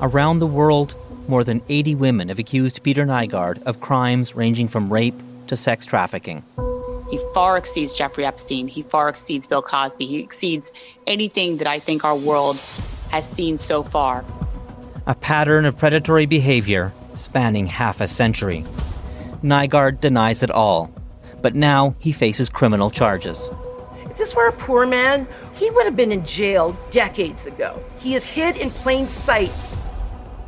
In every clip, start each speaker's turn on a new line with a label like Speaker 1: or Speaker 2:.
Speaker 1: Around the world, more than 80 women have accused Peter Nygard of crimes ranging from rape to sex trafficking.
Speaker 2: He far exceeds Jeffrey Epstein. He far exceeds Bill Cosby. He exceeds anything that I think our world has seen so far.
Speaker 1: A pattern of predatory behavior spanning half a century. Nygard denies it all, but now he faces criminal charges.
Speaker 3: If this were a poor man, he would have been in jail decades ago. He is hid in plain sight.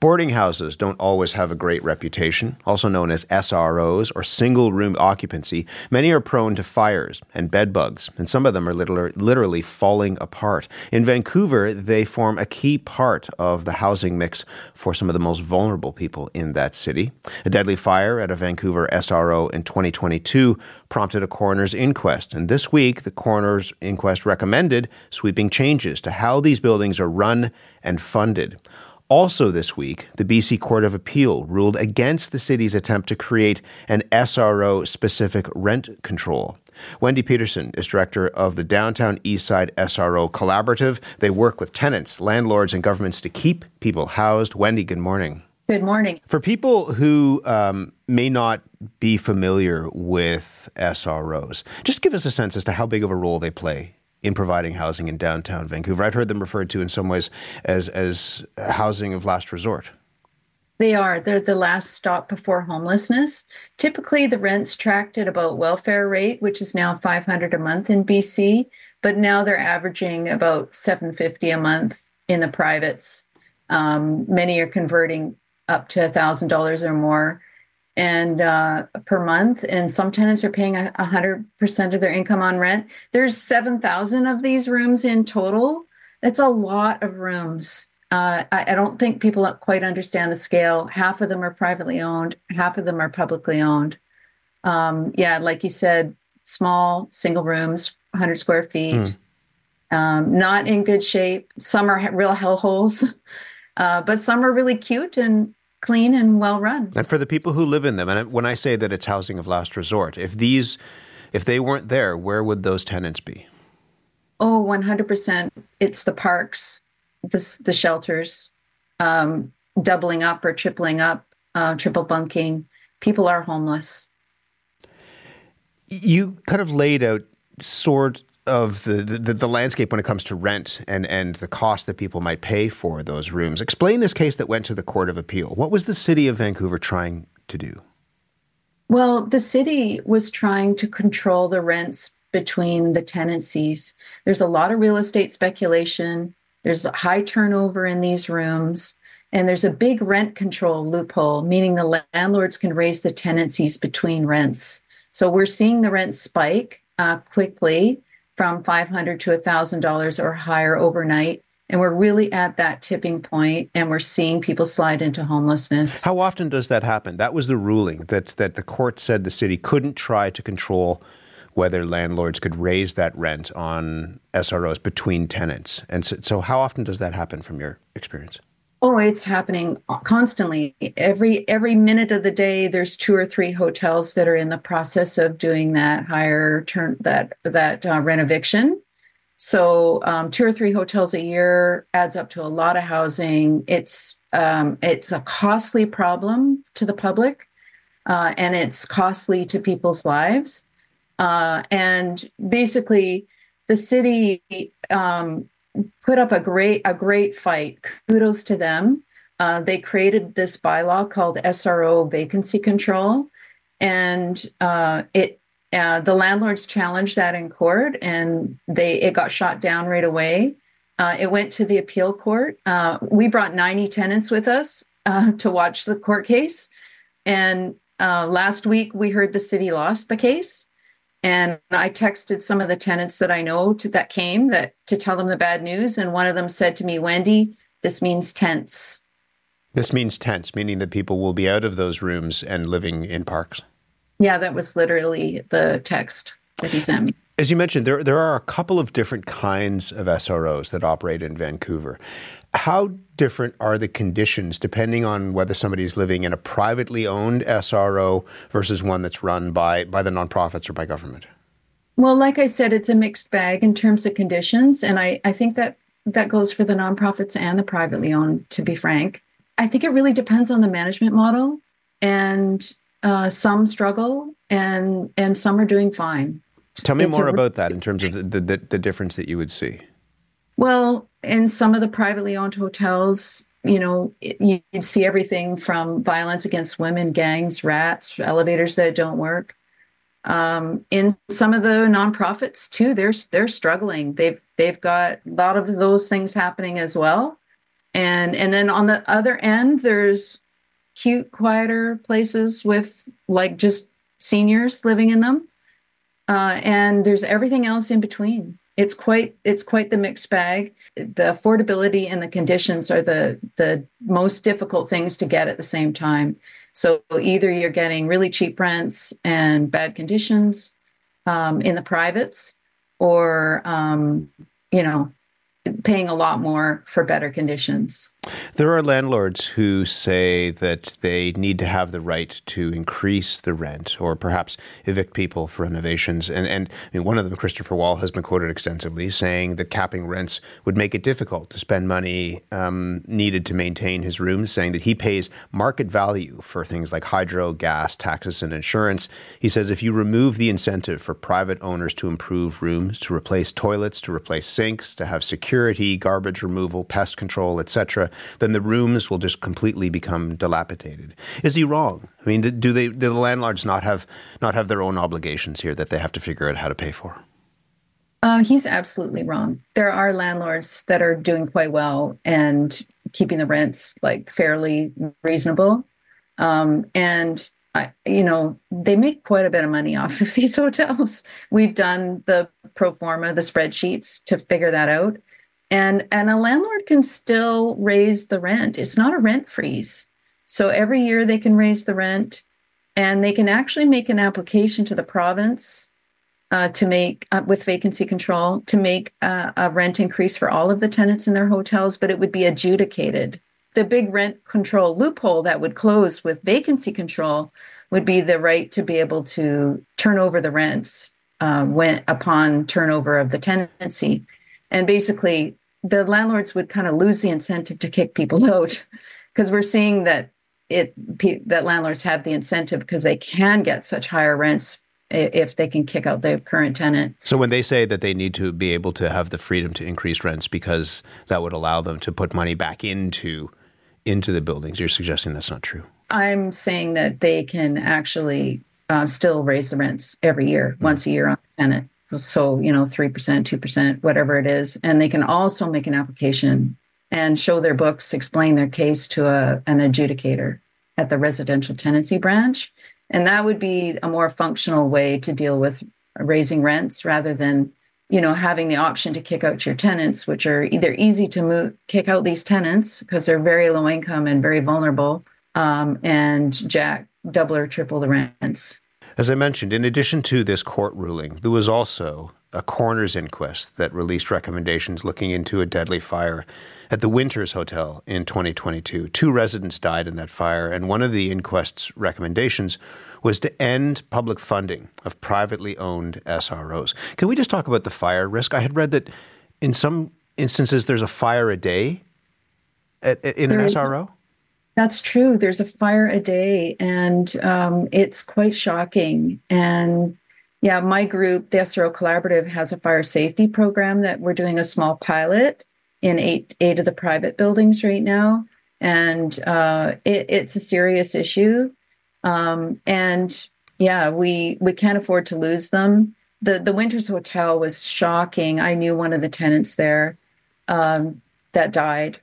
Speaker 4: Boarding houses don't always have a great reputation, also known as SROs or single room occupancy. Many are prone to fires and bed bugs, and some of them are literally falling apart. In Vancouver, they form a key part of the housing mix for some of the most vulnerable people in that city. A deadly fire at a Vancouver SRO in 2022 prompted a coroner's inquest, and this week the coroner's inquest recommended sweeping changes to how these buildings are run and funded. Also, this week, the BC Court of Appeal ruled against the city's attempt to create an SRO specific rent control. Wendy Peterson is director of the Downtown Eastside SRO Collaborative. They work with tenants, landlords, and governments to keep people housed. Wendy, good morning.
Speaker 5: Good morning.
Speaker 4: For people who um, may not be familiar with SROs, just give us a sense as to how big of a role they play in providing housing in downtown Vancouver. I've heard them referred to in some ways as as housing of last resort.
Speaker 5: They are. They're the last stop before homelessness. Typically, the rent's tracked at about welfare rate, which is now 500 a month in BC, but now they're averaging about 750 a month in the privates. Um, many are converting up to $1,000 or more and uh, per month, and some tenants are paying a hundred percent of their income on rent. There's seven thousand of these rooms in total. That's a lot of rooms. Uh, I, I, don't think people quite understand the scale. Half of them are privately owned, half of them are publicly owned. Um, yeah, like you said, small single rooms, 100 square feet, mm. um, not in good shape. Some are real hellholes, uh, but some are really cute and clean and well run.
Speaker 4: And for the people who live in them, and when I say that it's housing of last resort, if these, if they weren't there, where would those tenants be?
Speaker 5: Oh, 100%. It's the parks, the, the shelters, um, doubling up or tripling up, uh, triple bunking. People are homeless.
Speaker 4: You kind of laid out sort of the, the, the, landscape when it comes to rent and, and the cost that people might pay for those rooms. Explain this case that went to the Court of Appeal. What was the city of Vancouver trying to do?
Speaker 5: Well, the city was trying to control the rents between the tenancies. There's a lot of real estate speculation, there's high turnover in these rooms. And there's a big rent control loophole, meaning the landlords can raise the tenancies between rents. So we're seeing the rent spike uh, quickly from 500 to $1,000 or higher overnight. And we're really at that tipping point and we're seeing people slide into homelessness.
Speaker 4: How often does that happen? That was the ruling that, that the court said the city couldn't try to control whether landlords could raise that rent on SROs between tenants. And so, so how often does that happen from your experience?
Speaker 5: Oh, it's happening constantly. Every every minute of the day, there's two or three hotels that are in the process of doing that higher turn that that uh, rent eviction. So um, two or three hotels a year adds up to a lot of housing. It's um, it's a costly problem to the public, uh, and it's costly to people's lives. Uh, and basically, the city um, put up a great a great fight. Kudos to them. Uh, they created this bylaw called SRO vacancy control, and uh, it uh, the landlords challenged that in court, and they it got shot down right away. Uh, it went to the appeal court. Uh, we brought 90 tenants with us uh, to watch the court case, and last week we heard the city lost the case. And I texted some of the tenants that I know to, that came that to tell them the bad news. And one of them said to me, Wendy, this means tents.
Speaker 4: This means tents, meaning that people will be out of those rooms and living in parks.
Speaker 5: Yeah, that was literally the text that he sent me.
Speaker 4: As you mentioned, there there are a couple of different kinds of SROs that operate in Vancouver. How different are the conditions depending on whether somebody's living in a privately owned SRO versus one that's run by, by the nonprofits or by government?
Speaker 5: Well, like I said, it's a mixed bag in terms of conditions. And I, I think that that goes for the nonprofits and the privately owned, to be frank. I think it really depends on the management model. And uh, some struggle and and some are doing fine.
Speaker 4: Tell me it's more a, about that in terms of the, the, the difference that you would see.
Speaker 5: Well, in some of the privately owned hotels, you know, you'd see everything from violence against women, gangs, rats, elevators that don't work. Um, in some of the nonprofits too, they're they're struggling. They've they've got a lot of those things happening as well. And and then on the other end, there's cute, quieter places with like just seniors living in them. Uh, and there's everything else in between. It's quite it's quite the mixed bag. The affordability and the conditions are the the most difficult things to get at the same time. So either you're getting really cheap rents and bad conditions um, in the privates, or um, you know paying a lot more for better conditions.
Speaker 4: There are landlords who say that they need to have the right to increase the rent or perhaps evict people for renovations. And, and I mean, one of them, Christopher Wall, has been quoted extensively saying that capping rents would make it difficult to spend money um, needed to maintain his rooms, saying that he pays market value for things like hydro, gas, taxes, and insurance. He says if you remove the incentive for private owners to improve rooms, to replace toilets, to replace sinks, to have security, garbage removal, pest control, etc., then the rooms will just completely become dilapidated. Is he wrong? I mean, do they do the landlords not have not have their own obligations here that they have to figure out how to pay for?
Speaker 5: Uh, he's absolutely wrong. There are landlords that are doing quite well and keeping the rents like fairly reasonable, um, and you know they make quite a bit of money off of these hotels. We've done the pro forma, the spreadsheets to figure that out, and and a landlord can still raise the rent. It's not a rent freeze. So every year they can raise the rent and they can actually make an application to the province uh, to make uh, with vacancy control to make uh, a rent increase for all of the tenants in their hotels but it would be adjudicated. The big rent control loophole that would close with vacancy control would be the right to be able to turn over the rents uh, when upon turnover of the tenancy. And basically the landlords would kind of lose the incentive to kick people out because we're seeing that it that landlords have the incentive because they can get such higher rents if they can kick out the current tenant.
Speaker 4: So when they say that they need to be able to have the freedom to increase rents because that would allow them to put money back into into the buildings, you're suggesting that's not true.
Speaker 5: I'm saying that they can actually uh, still raise the rents every year, mm. once a year on the tenant so you know 3% 2% whatever it is. And they can also make an application and show their books explain their case to a, an adjudicator at the residential tenancy branch. And that would be a more functional way to deal with raising rents rather than you know having the option to kick out your tenants which are either easy to move kick out these tenants because they're very low income and very vulnerable um, and jack double or triple the rents
Speaker 4: as I mentioned, in addition to this court ruling, there was also a coroner's inquest that released recommendations looking into a deadly fire at the Winters Hotel in 2022. Two residents died in that fire, and one of the inquest's recommendations was to end public funding of privately owned SROs. Can we just talk about the fire risk? I had read that in some instances there's a fire a day at, at, in an SRO.
Speaker 5: That's true. There's a fire a day, and um, it's quite shocking. And yeah, my group, the SRO Collaborative, has a fire safety program that we're doing a small pilot in eight eight of the private buildings right now, and uh, it, it's a serious issue. Um, and yeah, we we can't afford to lose them. the The Winters Hotel was shocking. I knew one of the tenants there um, that died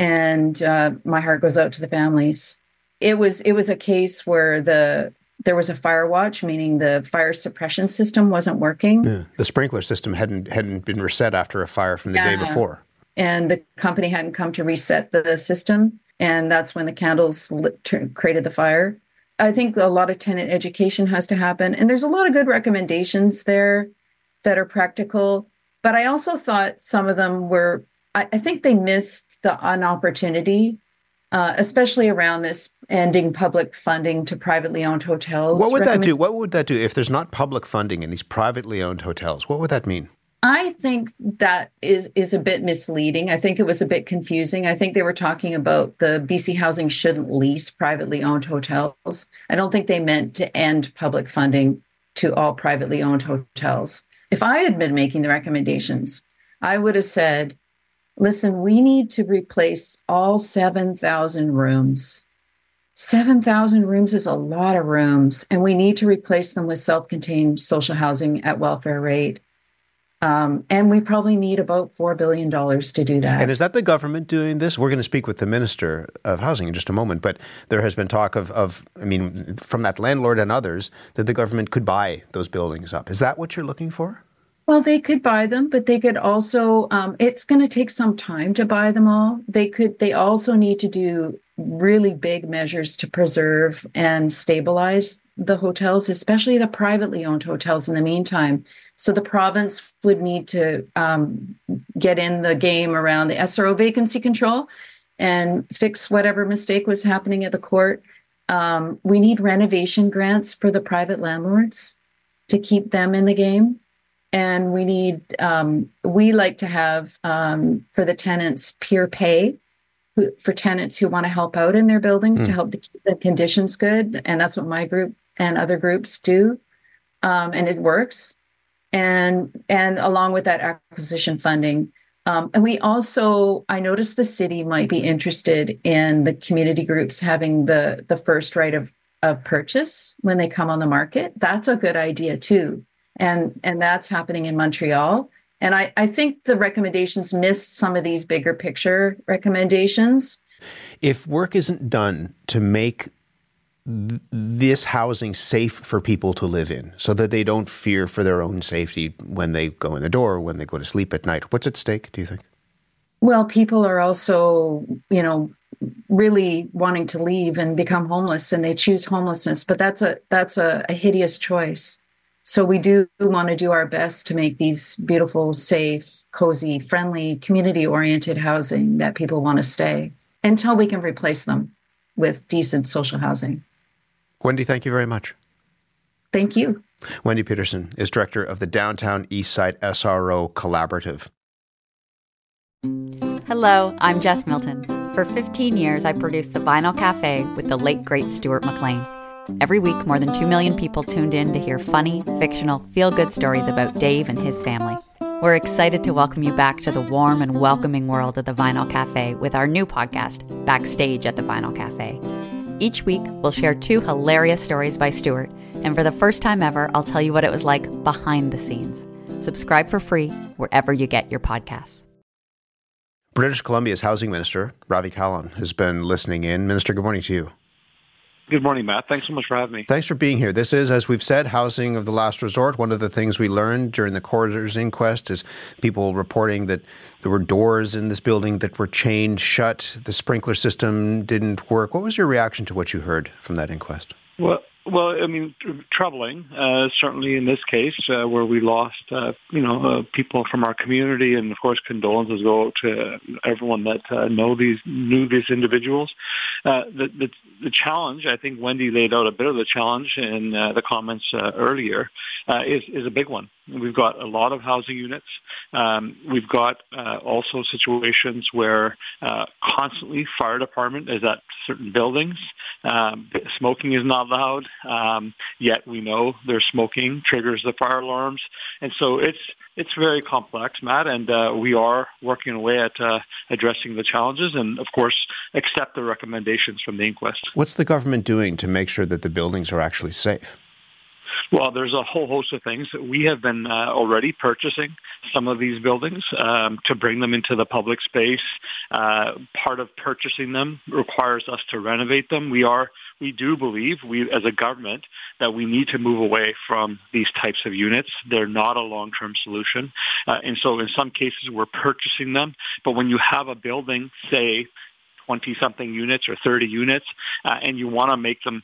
Speaker 5: and uh, my heart goes out to the families. It was it was a case where the there was a fire watch, meaning the fire suppression system wasn't working. Yeah.
Speaker 4: The sprinkler system hadn't hadn't been reset after a fire from the yeah. day before,
Speaker 5: and the company hadn't come to reset the system, and that's when the candles lit, t- created the fire. I think a lot of tenant education has to happen, and there's a lot of good recommendations there that are practical. But I also thought some of them were I, I think they missed the an opportunity, uh, especially around this ending public funding to privately owned hotels.
Speaker 4: What would that do? What would that do if there's not public funding in these privately owned hotels? What would that mean?
Speaker 5: I think that is is a bit misleading. I think it was a bit confusing. I think they were talking about the BC Housing shouldn't lease privately owned hotels. I don't think they meant to end public funding to all privately owned hotels. If I had been making the recommendations, I would have said, listen, we need to replace all 7,000 rooms. 7,000 rooms is a lot of rooms, and we need to replace them with self contained social housing at welfare rate. Um, and we probably need about $4 billion to do that.
Speaker 4: And is that the government doing this? We're going to speak with the Minister of Housing in just a moment, but there has been talk of, of, I mean, from that landlord and others, that the government could buy those buildings up. Is that what you're looking for?
Speaker 5: Well, they could buy them, but they could also, um, it's going to take some time to buy them all. They could, they also need to do really big measures to preserve and stabilize the hotels, especially the privately owned hotels in the meantime. So the province would need to um, get in the game around the SRO vacancy control and fix whatever mistake was happening at the court. Um, we need renovation grants for the private landlords to keep them in the game. And we need, um, we like to have um, for the tenants peer pay who, for tenants who want to help out in their buildings mm. to hmm. help the, keep the conditions good. And that's what my group and other groups do. Um, and it works and and along with that acquisition funding um, and we also i noticed the city might be interested in the community groups having the the first right of of purchase when they come on the market that's a good idea too and and that's happening in montreal and i i think the recommendations missed some of these bigger picture recommendations
Speaker 4: if work isn't done to make this housing safe for people to live in so that they don't fear for their own safety when they go in the door, when they go to sleep at night? What's at stake, do you think?
Speaker 5: Well, people are also, you know, really wanting to leave and become homeless and they choose homelessness, but that's a that's a, a hideous choice. So we do want to do our best to make these beautiful, safe, cozy, friendly, community-oriented housing that people want to stay until we can replace them with decent social housing.
Speaker 4: Wendy, thank you very much.
Speaker 5: Thank you.
Speaker 4: Wendy Peterson is director of the Downtown Eastside SRO Collaborative.
Speaker 6: Hello, I'm Jess Milton. For 15 years, I produced The Vinyl Cafe with the late, great Stuart McLean. Every week, more than 2 million people tuned in to hear funny, fictional, feel good stories about Dave and his family. We're excited to welcome you back to the warm and welcoming world of The Vinyl Cafe with our new podcast, Backstage at The Vinyl Cafe. Each week, we'll share two hilarious stories by Stuart, and for the first time ever, I'll tell you what it was like behind the scenes. Subscribe for free wherever you get your podcasts.
Speaker 4: British Columbia's Housing Minister, Ravi Kahlon, has been listening in. Minister, good morning to you.
Speaker 7: Good morning, Matt. Thanks so much for having me.
Speaker 4: Thanks for being here. This is, as we've said, housing of the last resort. One of the things we learned during the coroner's inquest is people reporting that there were doors in this building that were chained shut. The sprinkler system didn't work. What was your reaction to what you heard from that inquest?
Speaker 7: Well, well, I mean, troubling, uh, certainly in this case, uh, where we lost, uh, you know, uh, people from our community, and of course, condolences go to everyone that uh, know these knew these individuals. Uh, the, the the challenge, I think Wendy laid out a bit of the challenge in uh, the comments uh, earlier, uh, is is a big one. We've got a lot of housing units. Um, we've got uh, also situations where uh, constantly fire department is at certain buildings. Um, smoking is not allowed, um, yet we know there's smoking triggers the fire alarms, and so it's it's very complex, Matt, and uh, we are working away at uh, addressing the challenges, and of course accept the recommendations from the inquest.
Speaker 4: What's the government doing to make sure that the buildings are actually safe?
Speaker 7: Well, there's a whole host of things. We have been uh, already purchasing some of these buildings um, to bring them into the public space. Uh, part of purchasing them requires us to renovate them. We are, we do believe, we as a government, that we need to move away from these types of units. They're not a long-term solution, uh, and so in some cases we're purchasing them. But when you have a building, say 20 something units or 30 units, uh, and you want to make them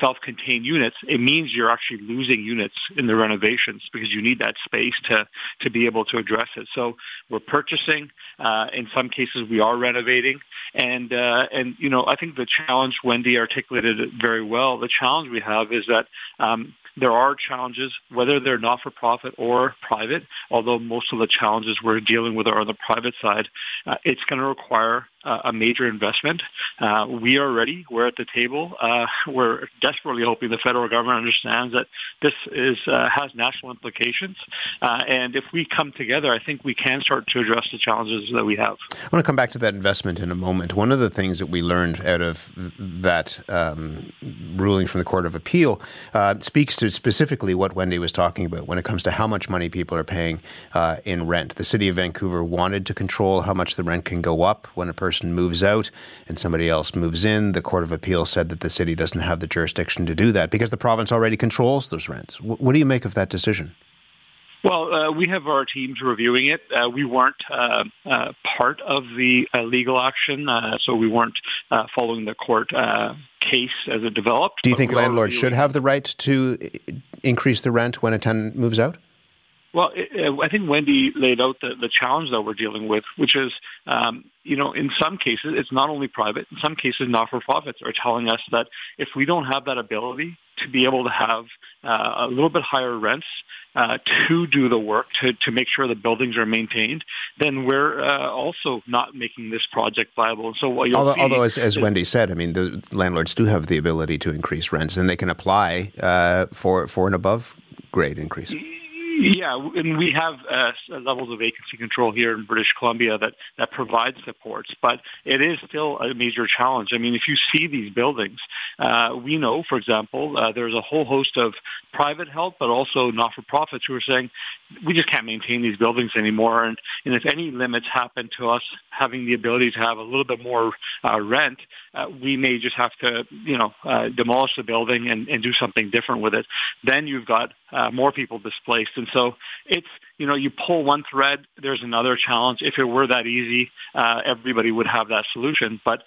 Speaker 7: self-contained units, it means you're actually losing units in the renovations because you need that space to to be able to address it. So we're purchasing. Uh, in some cases, we are renovating, and uh, and you know I think the challenge Wendy articulated it very well. The challenge we have is that um, there are challenges, whether they're not-for-profit or private, although most of the challenges we're dealing with are on the private side. Uh, it's going to require uh, a major investment. Uh, we are ready. We're at the table. Uh, we're desperately hoping the federal government understands that this is uh, has national implications. Uh, and if we come together, I think we can start to address the challenges that we have.
Speaker 4: I want to come back to that investment in a moment. One of the things that we learned out of that um, ruling from the Court of Appeal uh, speaks to specifically what Wendy was talking about when it comes to how much money people are paying in rent. The city of Vancouver wanted to control how much the rent can go up when a person person moves out and somebody else moves in, the Court of Appeal said that the city doesn't have the jurisdiction to do that because the province already controls those rents. what do you make of that decision?
Speaker 7: Well, uh, we have our teams reviewing it. Uh, we weren't uh, uh part of the uh, legal action, uh, so we weren't following the court case as it developed.
Speaker 4: Do you think landlords should have the right to increase the rent when a tenant moves out?
Speaker 7: Well, I think Wendy laid out the, the challenge that we're dealing with, which is, um, you know, in some cases, it's not only private. In some cases, not-for-profits are telling us that if we don't have that ability to be able to have uh, a little bit higher rents uh, to do the work, to, to make sure the buildings are maintained, then we're uh, also not making this project viable. And so
Speaker 4: although, although as, as Wendy said, I mean, the landlords do have the ability to increase rents, and they can apply uh, for for an above grade increase.
Speaker 7: Yeah, and we have uh, levels of vacancy control here in British Columbia that, that provide supports, but it is still a major challenge. I mean, if you see these buildings, uh, we know, for example, uh, there's a whole host of private help, but also not-for-profits who are saying, we just can't maintain these buildings anymore. And, and if any limits happen to us having the ability to have a little bit more uh, rent, uh, we may just have to, you know, uh, demolish the building and, and do something different with it. Then you've got uh, more people displaced. And so it's, you know, you pull one thread, there's another challenge. If it were that easy, uh, everybody would have that solution. But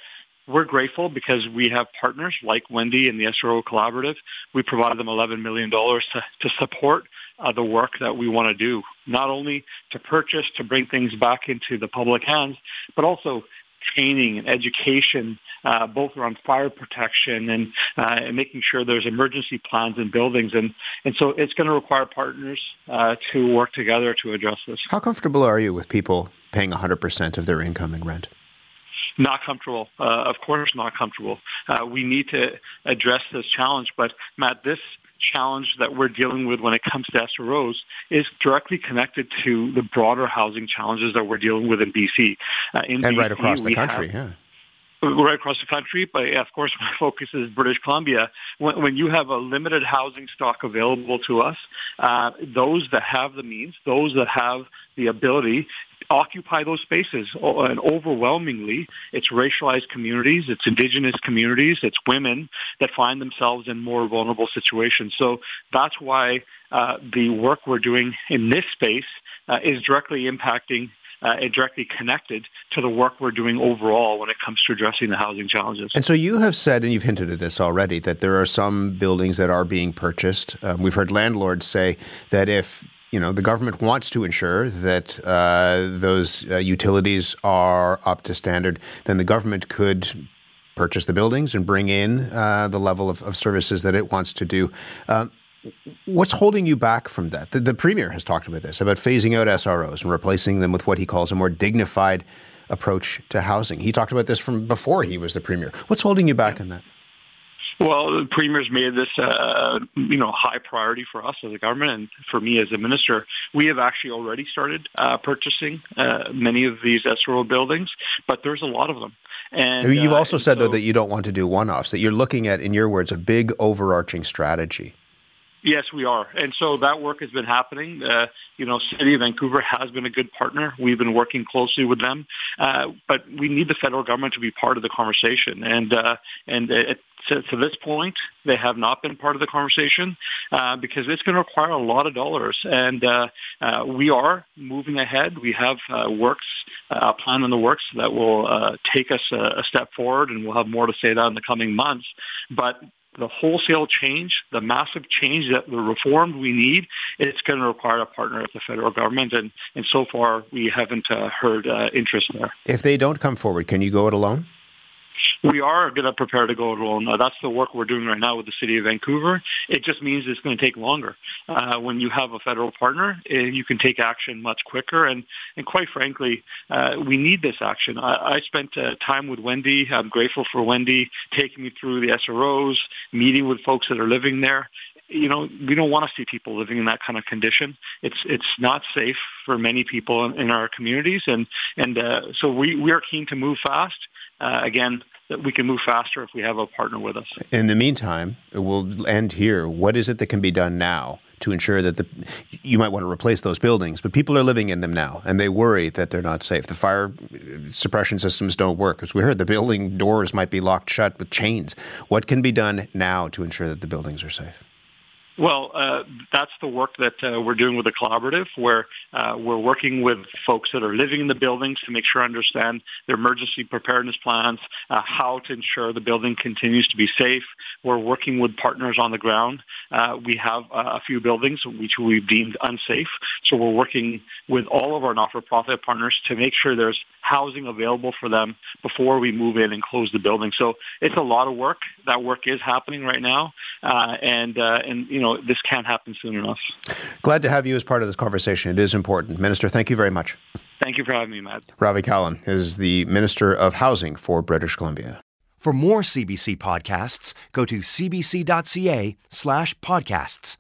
Speaker 7: we're grateful because we have partners like Wendy and the SRO Collaborative. We provided them $11 million to, to support uh, the work that we want to do, not only to purchase, to bring things back into the public hands, but also training and education, uh, both around fire protection and, uh, and making sure there's emergency plans in buildings. And, and so it's going to require partners uh, to work together to address this.
Speaker 4: How comfortable are you with people paying 100% of their income in rent?
Speaker 7: Not comfortable. Uh, of course, not comfortable. Uh, we need to address this challenge. But Matt, this challenge that we're dealing with when it comes to SROs is directly connected to the broader housing challenges that we're dealing with in BC.
Speaker 4: Uh, in and BC, right across the country, have,
Speaker 7: yeah right across the country, but of course my focus is British Columbia. When, when you have a limited housing stock available to us, uh, those that have the means, those that have the ability occupy those spaces. And overwhelmingly, it's racialized communities, it's indigenous communities, it's women that find themselves in more vulnerable situations. So that's why uh, the work we're doing in this space uh, is directly impacting uh, directly connected to the work we're doing overall when it comes to addressing the housing challenges.
Speaker 4: And so you have said, and you've hinted at this already, that there are some buildings that are being purchased. Um, we've heard landlords say that if you know, the government wants to ensure that uh, those uh, utilities are up to standard, then the government could purchase the buildings and bring in uh, the level of, of, services that it wants to do. Um, what's holding you back from that? The, the, Premier has talked about this, about phasing out SROs and replacing them with what he calls a more dignified approach to housing. He talked about this from before he was the Premier. What's holding you back on that?
Speaker 7: Well, the premier's made this, uh, you know, high priority for us as a government and for me as a minister. We have actually already started uh, purchasing uh, many of these SRO buildings, but there's a lot of them.
Speaker 4: And you've uh, also said so, though that you don't want to do one-offs; that you're looking at, in your words, a big overarching strategy.
Speaker 7: Yes, we are, and so that work has been happening. Uh, you know, City of Vancouver has been a good partner. We've been working closely with them, uh, but we need the federal government to be part of the conversation. And uh, and it, to, to, this point, they have not been part of the conversation uh, because it's going to require a lot of dollars. And uh, uh, we are moving ahead. We have uh, works, uh, a plan in the works that will uh, take us a, a, step forward, and we'll have more to say that in the coming months. But the wholesale change, the massive change that the reform we need, it's going to require a partner at the federal government. And, and so far, we haven't uh, heard uh, interest there.
Speaker 4: If they don't come forward, can you go it alone?
Speaker 7: We are going to prepare to go alone. Uh, that's the work we're doing right now with the city of Vancouver. It just means it's going to take longer. Uh, when you have a federal partner, uh, you can take action much quicker. And, and quite frankly, uh, we need this action. I, I spent uh, time with Wendy. I'm grateful for Wendy taking me through the SROs, meeting with folks that are living there you know, we don't want to see people living in that kind of condition. It's it's not safe for many people in, in our communities, and and uh, so we we are keen to move fast. Uh, again, that we can move faster if we have a partner with us.
Speaker 4: In the meantime, we'll end here. What is it that can be done now? To ensure that the you might want to replace those buildings, but people are living in them now, and they worry that they're not safe. The fire suppression systems don't work, as we heard. The building doors might be locked shut with chains. What can be done now to ensure that the buildings are safe?
Speaker 7: Well, uh, that's the work that uh, we're doing with the collaborative, where uh, we're working with folks that are living in the buildings to make sure understand their emergency preparedness plans, uh, how to ensure the building continues to be safe. We're working with partners on the ground. Uh, we have uh, a few buildings which we've deemed unsafe, so we're working with all of our not-for-profit partners to make sure there's housing available for them before we move in and close the building. So it's a lot of work. That work is happening right now, and and you know know, this can't happen soon enough.
Speaker 4: Glad to have you as part of this conversation. It is important. Minister, thank you very much.
Speaker 7: Thank you for having me, Matt.
Speaker 4: Ravi Kahlon is the Minister of Housing for British Columbia.
Speaker 8: For more CBC podcasts, go to cbc.ca slash podcasts.